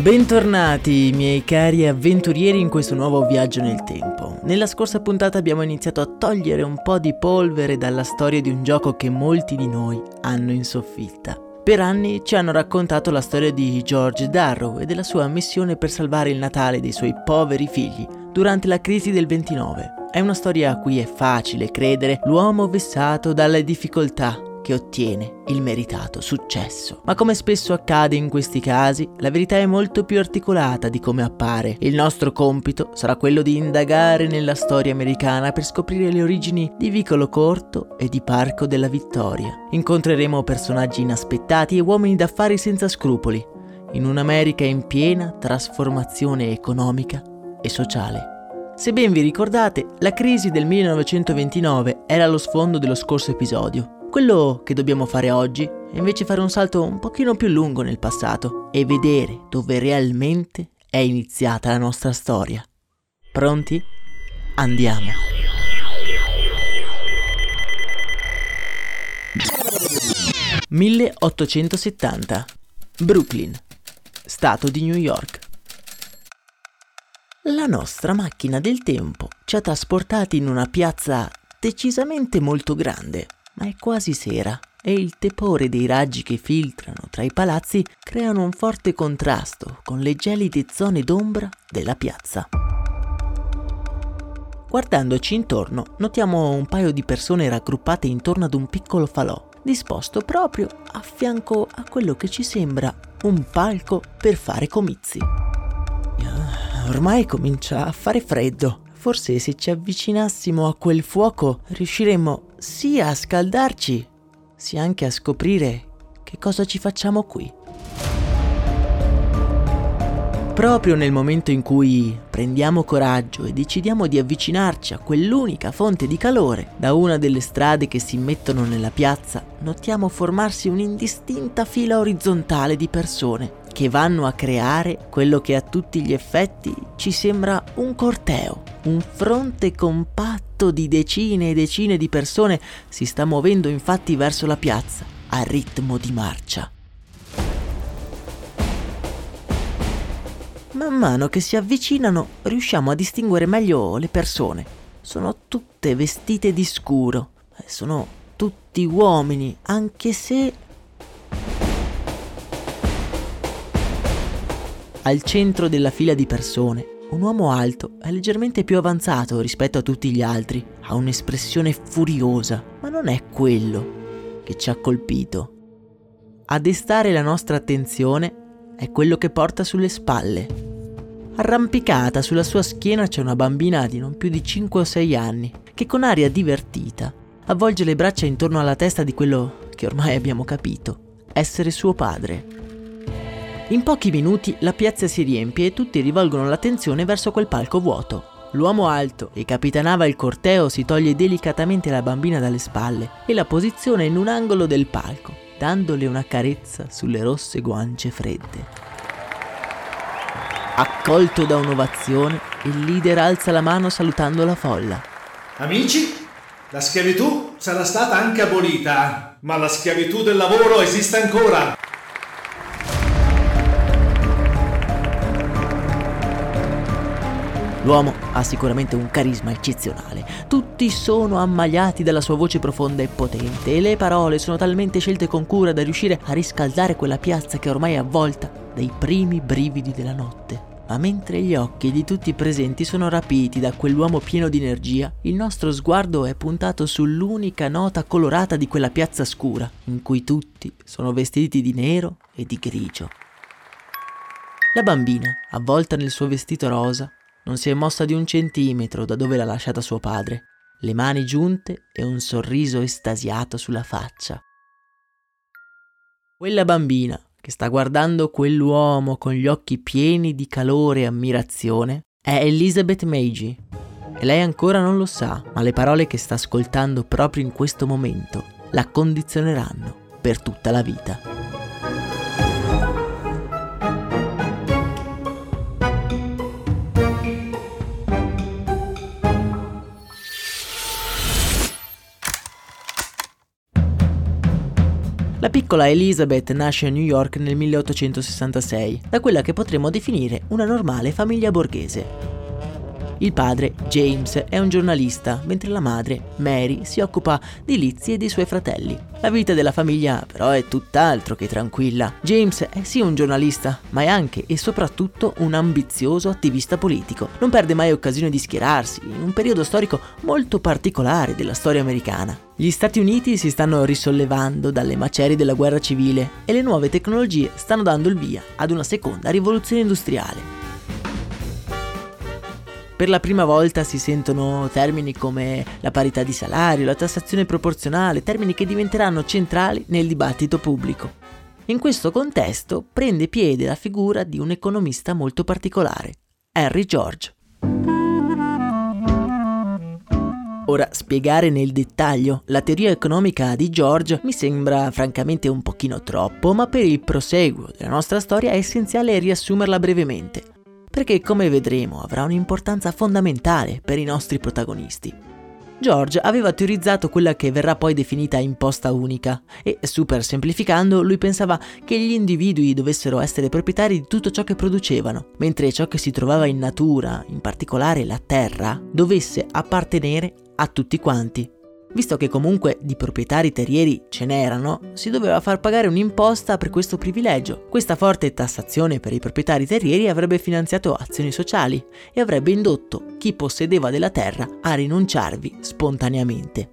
Bentornati miei cari avventurieri in questo nuovo viaggio nel tempo. Nella scorsa puntata abbiamo iniziato a togliere un po' di polvere dalla storia di un gioco che molti di noi hanno in soffitta. Per anni ci hanno raccontato la storia di George Darrow e della sua missione per salvare il Natale dei suoi poveri figli durante la crisi del 29. È una storia a cui è facile credere l'uomo vessato dalle difficoltà che ottiene il meritato successo. Ma come spesso accade in questi casi, la verità è molto più articolata di come appare. Il nostro compito sarà quello di indagare nella storia americana per scoprire le origini di Vicolo Corto e di Parco della Vittoria. Incontreremo personaggi inaspettati e uomini d'affari senza scrupoli, in un'America in piena trasformazione economica e sociale. Se ben vi ricordate, la crisi del 1929 era lo sfondo dello scorso episodio quello che dobbiamo fare oggi è invece fare un salto un pochino più lungo nel passato e vedere dove realmente è iniziata la nostra storia. Pronti? Andiamo. «1870. Brooklyn, Stato di New York. La nostra macchina del tempo ci ha trasportati in una piazza decisamente molto grande ma è quasi sera e il tepore dei raggi che filtrano tra i palazzi creano un forte contrasto con le gelide zone d'ombra della piazza. Guardandoci intorno, notiamo un paio di persone raggruppate intorno ad un piccolo falò, disposto proprio a fianco a quello che ci sembra un palco per fare comizi. Ah, ormai comincia a fare freddo. Forse se ci avvicinassimo a quel fuoco riusciremmo sia a scaldarci, sia anche a scoprire che cosa ci facciamo qui. Proprio nel momento in cui prendiamo coraggio e decidiamo di avvicinarci a quell'unica fonte di calore, da una delle strade che si mettono nella piazza, notiamo formarsi un'indistinta fila orizzontale di persone che vanno a creare quello che a tutti gli effetti ci sembra un corteo. Un fronte compatto di decine e decine di persone si sta muovendo infatti verso la piazza a ritmo di marcia. Man mano che si avvicinano riusciamo a distinguere meglio le persone. Sono tutte vestite di scuro, sono tutti uomini, anche se Al centro della fila di persone, un uomo alto è leggermente più avanzato rispetto a tutti gli altri, ha un'espressione furiosa, ma non è quello che ci ha colpito. A destare la nostra attenzione è quello che porta sulle spalle. Arrampicata sulla sua schiena c'è una bambina di non più di 5 o 6 anni, che con aria divertita avvolge le braccia intorno alla testa di quello che ormai abbiamo capito, essere suo padre. In pochi minuti la piazza si riempie e tutti rivolgono l'attenzione verso quel palco vuoto. L'uomo alto che capitanava il corteo si toglie delicatamente la bambina dalle spalle e la posiziona in un angolo del palco, dandole una carezza sulle rosse guance fredde. Accolto da un'ovazione, il leader alza la mano salutando la folla. Amici, la schiavitù sarà stata anche abolita, ma la schiavitù del lavoro esiste ancora. L'uomo ha sicuramente un carisma eccezionale. Tutti sono ammaliati dalla sua voce profonda e potente e le parole sono talmente scelte con cura da riuscire a riscaldare quella piazza che ormai è avvolta dai primi brividi della notte. Ma mentre gli occhi di tutti i presenti sono rapiti da quell'uomo pieno di energia, il nostro sguardo è puntato sull'unica nota colorata di quella piazza scura, in cui tutti sono vestiti di nero e di grigio. La bambina, avvolta nel suo vestito rosa, non si è mossa di un centimetro da dove l'ha lasciata suo padre, le mani giunte e un sorriso estasiato sulla faccia. Quella bambina, che sta guardando quell'uomo con gli occhi pieni di calore e ammirazione, è Elizabeth Meiji. E lei ancora non lo sa, ma le parole che sta ascoltando proprio in questo momento la condizioneranno per tutta la vita. Piccola Elizabeth nasce a New York nel 1866, da quella che potremmo definire una normale famiglia borghese. Il padre, James, è un giornalista, mentre la madre, Mary, si occupa di Lizzie e dei suoi fratelli. La vita della famiglia però è tutt'altro che tranquilla. James è sì un giornalista, ma è anche e soprattutto un ambizioso attivista politico. Non perde mai occasione di schierarsi in un periodo storico molto particolare della storia americana. Gli Stati Uniti si stanno risollevando dalle macerie della guerra civile e le nuove tecnologie stanno dando il via ad una seconda rivoluzione industriale. Per la prima volta si sentono termini come la parità di salario, la tassazione proporzionale, termini che diventeranno centrali nel dibattito pubblico. In questo contesto prende piede la figura di un economista molto particolare, Henry George. Ora, spiegare nel dettaglio la teoria economica di George mi sembra francamente un pochino troppo, ma per il proseguo della nostra storia è essenziale riassumerla brevemente perché come vedremo avrà un'importanza fondamentale per i nostri protagonisti. George aveva teorizzato quella che verrà poi definita imposta unica e, super semplificando, lui pensava che gli individui dovessero essere proprietari di tutto ciò che producevano, mentre ciò che si trovava in natura, in particolare la terra, dovesse appartenere a tutti quanti. Visto che comunque di proprietari terrieri ce n'erano, si doveva far pagare un'imposta per questo privilegio. Questa forte tassazione per i proprietari terrieri avrebbe finanziato azioni sociali e avrebbe indotto chi possedeva della terra a rinunciarvi spontaneamente.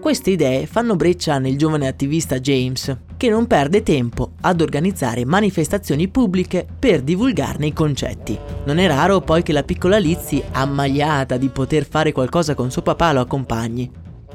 Queste idee fanno breccia nel giovane attivista James, che non perde tempo ad organizzare manifestazioni pubbliche per divulgarne i concetti. Non è raro poi che la piccola Lizzie, ammagliata di poter fare qualcosa con suo papà, lo accompagni.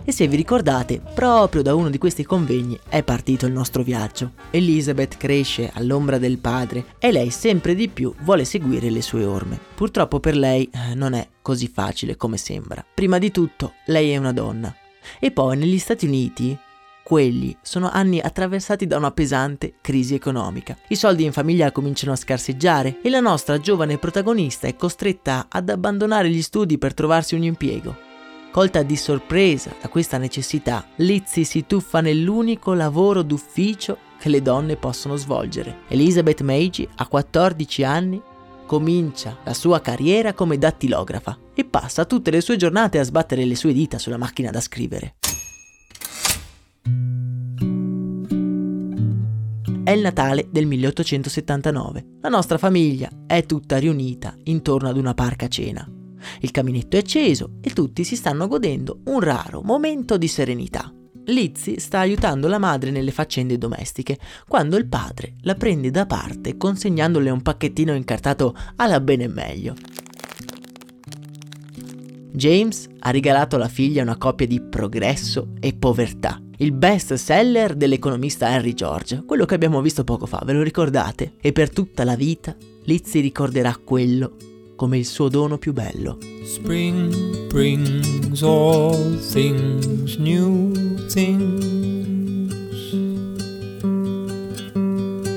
E se vi ricordate, proprio da uno di questi convegni è partito il nostro viaggio. Elizabeth cresce all'ombra del padre e lei sempre di più vuole seguire le sue orme. Purtroppo per lei eh, non è così facile come sembra. Prima di tutto, lei è una donna e poi negli Stati Uniti quelli sono anni attraversati da una pesante crisi economica. I soldi in famiglia cominciano a scarseggiare e la nostra giovane protagonista è costretta ad abbandonare gli studi per trovarsi un impiego. Colta di sorpresa da questa necessità, Lizzie si tuffa nell'unico lavoro d'ufficio che le donne possono svolgere. Elizabeth Meiji, a 14 anni, comincia la sua carriera come dattilografa e passa tutte le sue giornate a sbattere le sue dita sulla macchina da scrivere. È il Natale del 1879. La nostra famiglia è tutta riunita intorno ad una parca cena. Il caminetto è acceso e tutti si stanno godendo un raro momento di serenità. Lizzie sta aiutando la madre nelle faccende domestiche, quando il padre la prende da parte consegnandole un pacchettino incartato alla bene meglio. James ha regalato alla figlia una coppia di progresso e povertà. Il best seller dell'economista Henry George, quello che abbiamo visto poco fa, ve lo ricordate? E per tutta la vita Lizzie ricorderà quello come il suo dono più bello. Spring brings all things new things.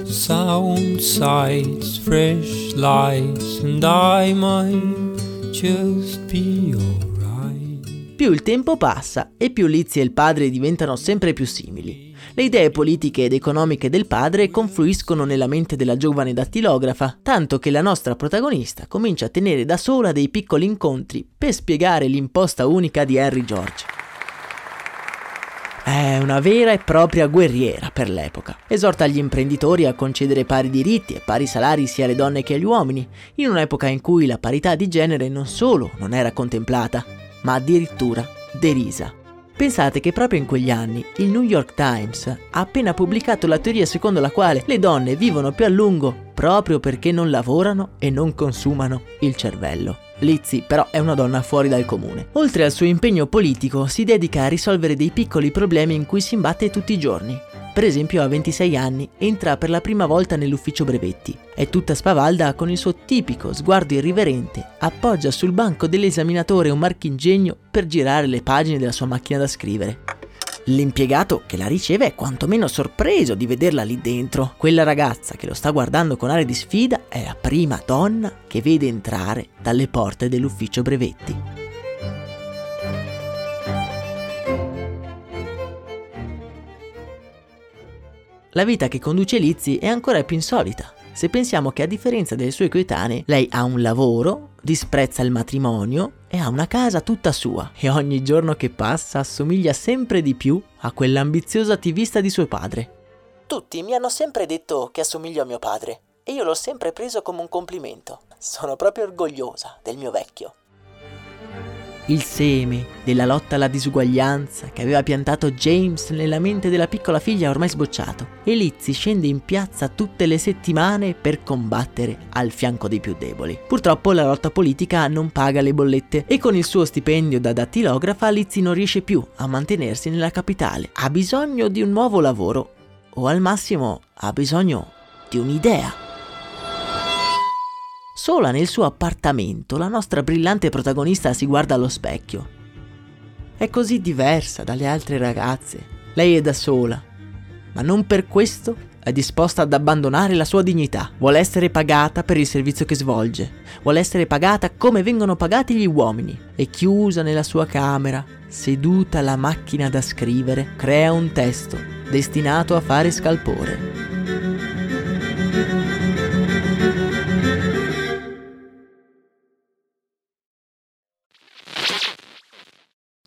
Sound sights, fresh lights, and I might just be alright. Più il tempo passa e più Lizzie e il padre diventano sempre più simili. Le idee politiche ed economiche del padre confluiscono nella mente della giovane dattilografa, tanto che la nostra protagonista comincia a tenere da sola dei piccoli incontri per spiegare l'imposta unica di Henry George. È una vera e propria guerriera per l'epoca. Esorta gli imprenditori a concedere pari diritti e pari salari sia alle donne che agli uomini, in un'epoca in cui la parità di genere non solo non era contemplata, ma addirittura derisa. Pensate che proprio in quegli anni il New York Times ha appena pubblicato la teoria secondo la quale le donne vivono più a lungo proprio perché non lavorano e non consumano il cervello. Lizzie però è una donna fuori dal comune. Oltre al suo impegno politico si dedica a risolvere dei piccoli problemi in cui si imbatte tutti i giorni. Per esempio a 26 anni entra per la prima volta nell'ufficio brevetti. È tutta spavalda con il suo tipico sguardo irriverente, appoggia sul banco dell'esaminatore un marchingegno per girare le pagine della sua macchina da scrivere. L'impiegato che la riceve è quantomeno sorpreso di vederla lì dentro. Quella ragazza che lo sta guardando con aria di sfida è la prima donna che vede entrare dalle porte dell'ufficio brevetti. La vita che conduce Lizzie è ancora più insolita. Se pensiamo che a differenza delle sue coetanee, lei ha un lavoro, disprezza il matrimonio e ha una casa tutta sua e ogni giorno che passa assomiglia sempre di più a quell'ambizioso attivista di suo padre. Tutti mi hanno sempre detto che assomiglio a mio padre e io l'ho sempre preso come un complimento. Sono proprio orgogliosa del mio vecchio. Il seme della lotta alla disuguaglianza che aveva piantato James nella mente della piccola figlia ormai sbocciato. E Lizzie scende in piazza tutte le settimane per combattere al fianco dei più deboli. Purtroppo la lotta politica non paga le bollette e con il suo stipendio da dattilografa Lizzie non riesce più a mantenersi nella capitale. Ha bisogno di un nuovo lavoro o al massimo ha bisogno di un'idea. Sola nel suo appartamento, la nostra brillante protagonista si guarda allo specchio. È così diversa dalle altre ragazze. Lei è da sola, ma non per questo è disposta ad abbandonare la sua dignità. Vuole essere pagata per il servizio che svolge. Vuole essere pagata come vengono pagati gli uomini. E chiusa nella sua camera, seduta alla macchina da scrivere, crea un testo destinato a fare scalpore.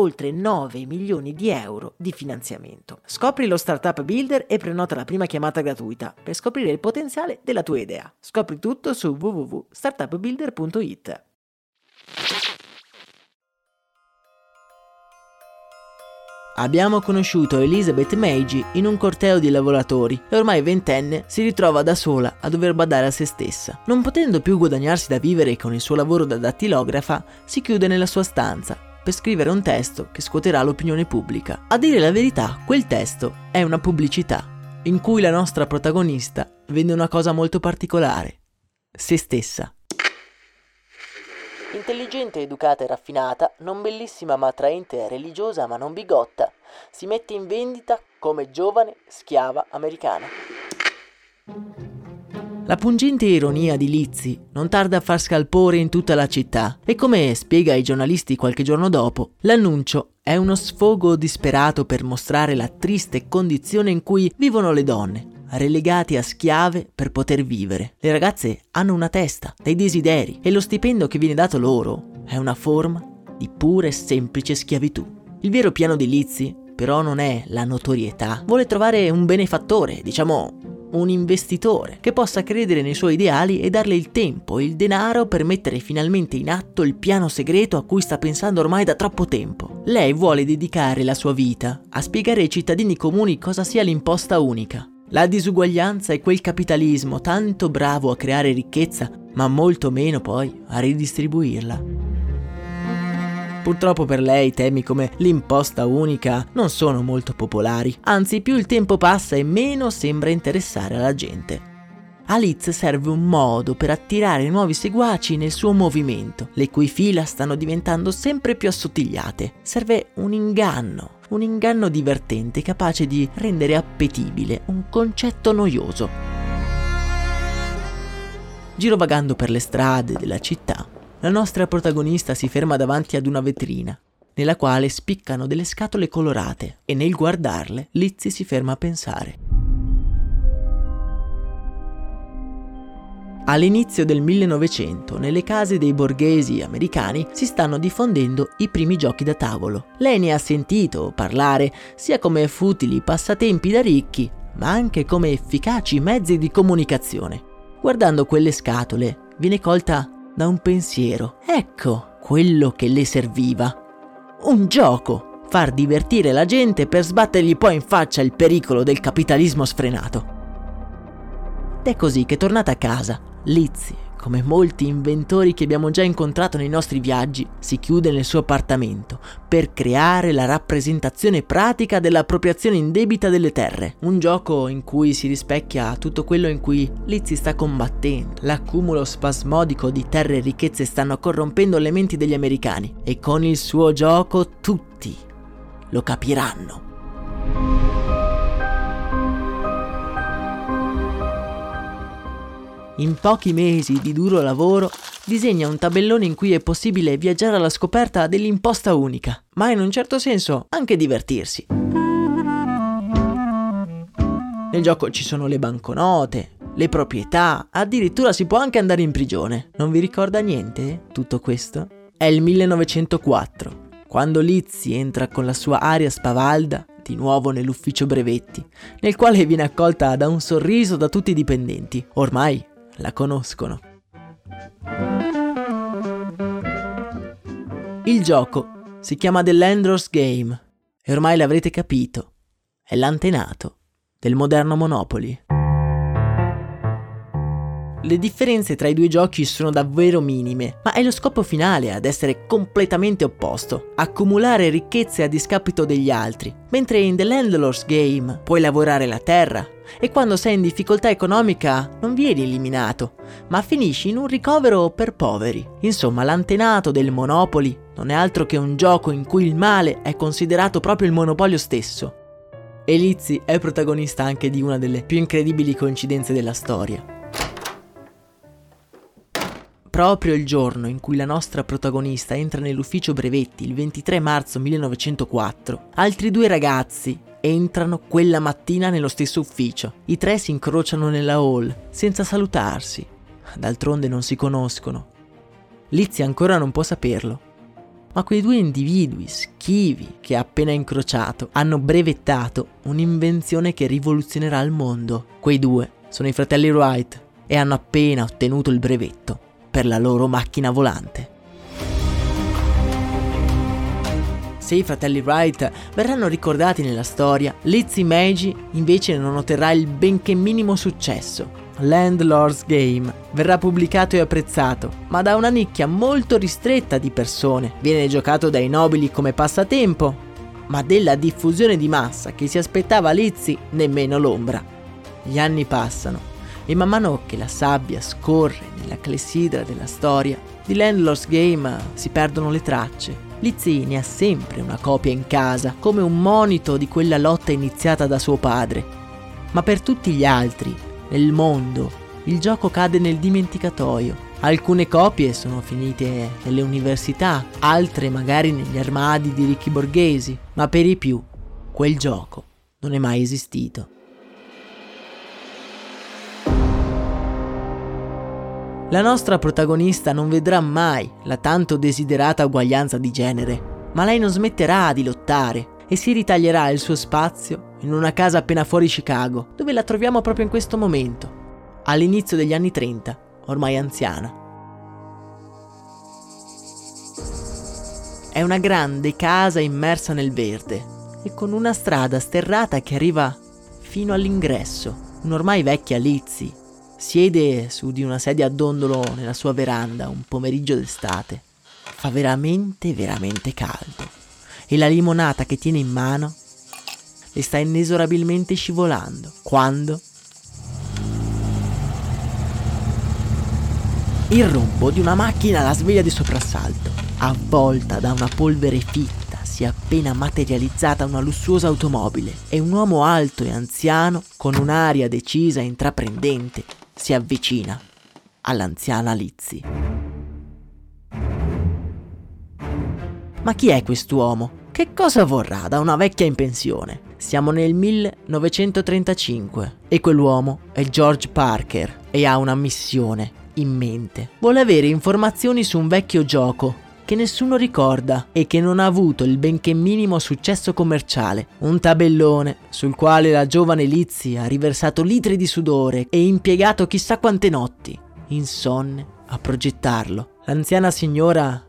oltre 9 milioni di euro di finanziamento. Scopri lo Startup Builder e prenota la prima chiamata gratuita per scoprire il potenziale della tua idea. Scopri tutto su www.startupbuilder.it. Abbiamo conosciuto Elizabeth Meiji in un corteo di lavoratori e ormai ventenne si ritrova da sola a dover badare a se stessa. Non potendo più guadagnarsi da vivere con il suo lavoro da dattilografa, si chiude nella sua stanza per scrivere un testo che scuoterà l'opinione pubblica. A dire la verità, quel testo è una pubblicità in cui la nostra protagonista vende una cosa molto particolare, se stessa. Intelligente, educata e raffinata, non bellissima ma attraente, religiosa ma non bigotta. si mette in vendita come giovane schiava americana. La pungente ironia di Lizzie non tarda a far scalpore in tutta la città e come spiega ai giornalisti qualche giorno dopo, l'annuncio è uno sfogo disperato per mostrare la triste condizione in cui vivono le donne, relegate a schiave per poter vivere. Le ragazze hanno una testa, dei desideri e lo stipendio che viene dato loro è una forma di pura e semplice schiavitù. Il vero piano di Lizzie però non è la notorietà, vuole trovare un benefattore, diciamo un investitore che possa credere nei suoi ideali e darle il tempo e il denaro per mettere finalmente in atto il piano segreto a cui sta pensando ormai da troppo tempo. Lei vuole dedicare la sua vita a spiegare ai cittadini comuni cosa sia l'imposta unica. La disuguaglianza è quel capitalismo tanto bravo a creare ricchezza, ma molto meno poi a ridistribuirla. Purtroppo per lei temi come l'imposta unica non sono molto popolari, anzi più il tempo passa e meno sembra interessare alla gente. A Liz serve un modo per attirare nuovi seguaci nel suo movimento, le cui fila stanno diventando sempre più assottigliate. Serve un inganno, un inganno divertente capace di rendere appetibile un concetto noioso. Girovagando per le strade della città, la nostra protagonista si ferma davanti ad una vetrina, nella quale spiccano delle scatole colorate e nel guardarle Lizzie si ferma a pensare. All'inizio del 1900, nelle case dei borghesi americani si stanno diffondendo i primi giochi da tavolo. Lei ne ha sentito parlare sia come futili passatempi da ricchi, ma anche come efficaci mezzi di comunicazione. Guardando quelle scatole, viene colta da un pensiero. Ecco quello che le serviva. Un gioco. Far divertire la gente per sbattergli poi in faccia il pericolo del capitalismo sfrenato. Ed è così che tornata a casa, Lizzie come molti inventori che abbiamo già incontrato nei nostri viaggi, si chiude nel suo appartamento per creare la rappresentazione pratica dell'appropriazione indebita delle terre, un gioco in cui si rispecchia tutto quello in cui Lizzie sta combattendo. L'accumulo spasmodico di terre e ricchezze stanno corrompendo le menti degli americani e con il suo gioco tutti lo capiranno. In pochi mesi di duro lavoro, disegna un tabellone in cui è possibile viaggiare alla scoperta dell'imposta unica, ma in un certo senso anche divertirsi. Nel gioco ci sono le banconote, le proprietà, addirittura si può anche andare in prigione. Non vi ricorda niente tutto questo? È il 1904, quando Lizzie entra con la sua aria spavalda di nuovo nell'ufficio brevetti, nel quale viene accolta da un sorriso da tutti i dipendenti. Ormai la conoscono. Il gioco si chiama The Landlord's Game e ormai l'avrete capito, è l'antenato del moderno Monopoly. Le differenze tra i due giochi sono davvero minime, ma è lo scopo finale ad essere completamente opposto, accumulare ricchezze a discapito degli altri, mentre in The Landlord's Game puoi lavorare la terra e quando sei in difficoltà economica non vieni eliminato, ma finisci in un ricovero per poveri. Insomma, l'antenato del Monopoli non è altro che un gioco in cui il male è considerato proprio il monopolio stesso. E Lizzie è protagonista anche di una delle più incredibili coincidenze della storia proprio il giorno in cui la nostra protagonista entra nell'ufficio brevetti, il 23 marzo 1904, altri due ragazzi entrano quella mattina nello stesso ufficio. I tre si incrociano nella hall, senza salutarsi. D'altronde non si conoscono. Lizzie ancora non può saperlo. Ma quei due individui schivi che ha appena incrociato hanno brevettato un'invenzione che rivoluzionerà il mondo. Quei due sono i fratelli Wright e hanno appena ottenuto il brevetto per la loro macchina volante. Se i fratelli Wright verranno ricordati nella storia, Lizzie Meiji invece non otterrà il benché minimo successo. Landlord's Game verrà pubblicato e apprezzato, ma da una nicchia molto ristretta di persone. Viene giocato dai nobili come passatempo, ma della diffusione di massa che si aspettava Lizzie nemmeno l'ombra. Gli anni passano e man mano che la sabbia scorre nella clessidra della storia, di Landlord's Game si perdono le tracce Lizzie ne ha sempre una copia in casa, come un monito di quella lotta iniziata da suo padre. Ma per tutti gli altri, nel mondo, il gioco cade nel dimenticatoio. Alcune copie sono finite nelle università, altre magari negli armadi di ricchi borghesi, ma per i più quel gioco non è mai esistito. La nostra protagonista non vedrà mai la tanto desiderata uguaglianza di genere, ma lei non smetterà di lottare e si ritaglierà il suo spazio in una casa appena fuori Chicago, dove la troviamo proprio in questo momento, all'inizio degli anni 30, ormai anziana. È una grande casa immersa nel verde e con una strada sterrata che arriva fino all'ingresso. Un'ormai vecchia Lizzie Siede su di una sedia a dondolo nella sua veranda un pomeriggio d'estate. Fa veramente, veramente caldo. E la limonata che tiene in mano le sta inesorabilmente scivolando. Quando? Il rombo di una macchina la sveglia di soprassalto. Avvolta da una polvere fitta, si è appena materializzata una lussuosa automobile e un uomo alto e anziano, con un'aria decisa e intraprendente, si avvicina all'anziana Lizzie. Ma chi è quest'uomo? Che cosa vorrà da una vecchia in pensione? Siamo nel 1935 e quell'uomo è George Parker e ha una missione in mente. Vuole avere informazioni su un vecchio gioco che nessuno ricorda e che non ha avuto il benché minimo successo commerciale. Un tabellone sul quale la giovane Lizzie ha riversato litri di sudore e impiegato chissà quante notti, insonne, a progettarlo. L'anziana signora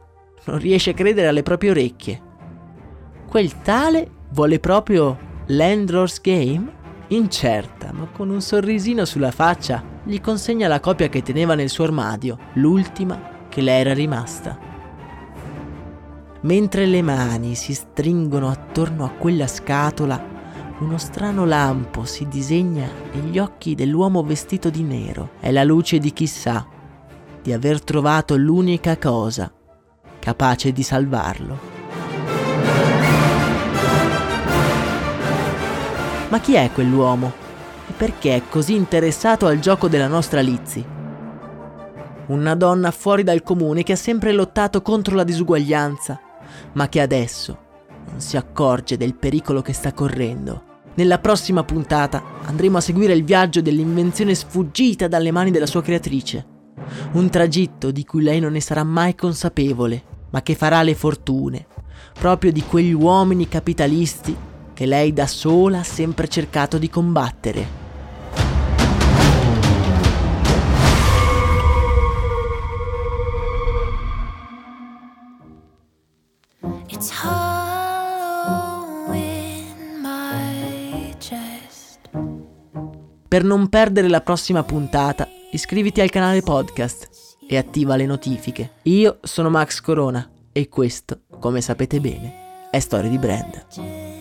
non riesce a credere alle proprie orecchie. Quel tale vuole proprio l'Endrors Game? Incerta, ma con un sorrisino sulla faccia, gli consegna la copia che teneva nel suo armadio, l'ultima che le era rimasta mentre le mani si stringono attorno a quella scatola, uno strano lampo si disegna negli occhi dell'uomo vestito di nero. È la luce di chi sa di aver trovato l'unica cosa capace di salvarlo. Ma chi è quell'uomo? E perché è così interessato al gioco della nostra Lizzie? Una donna fuori dal comune che ha sempre lottato contro la disuguaglianza, ma che adesso non si accorge del pericolo che sta correndo. Nella prossima puntata andremo a seguire il viaggio dell'invenzione sfuggita dalle mani della sua creatrice. Un tragitto di cui lei non ne sarà mai consapevole, ma che farà le fortune proprio di quegli uomini capitalisti che lei da sola ha sempre cercato di combattere. Per non perdere la prossima puntata, iscriviti al canale podcast e attiva le notifiche. Io sono Max Corona e questo, come sapete bene, è Storia di Brand.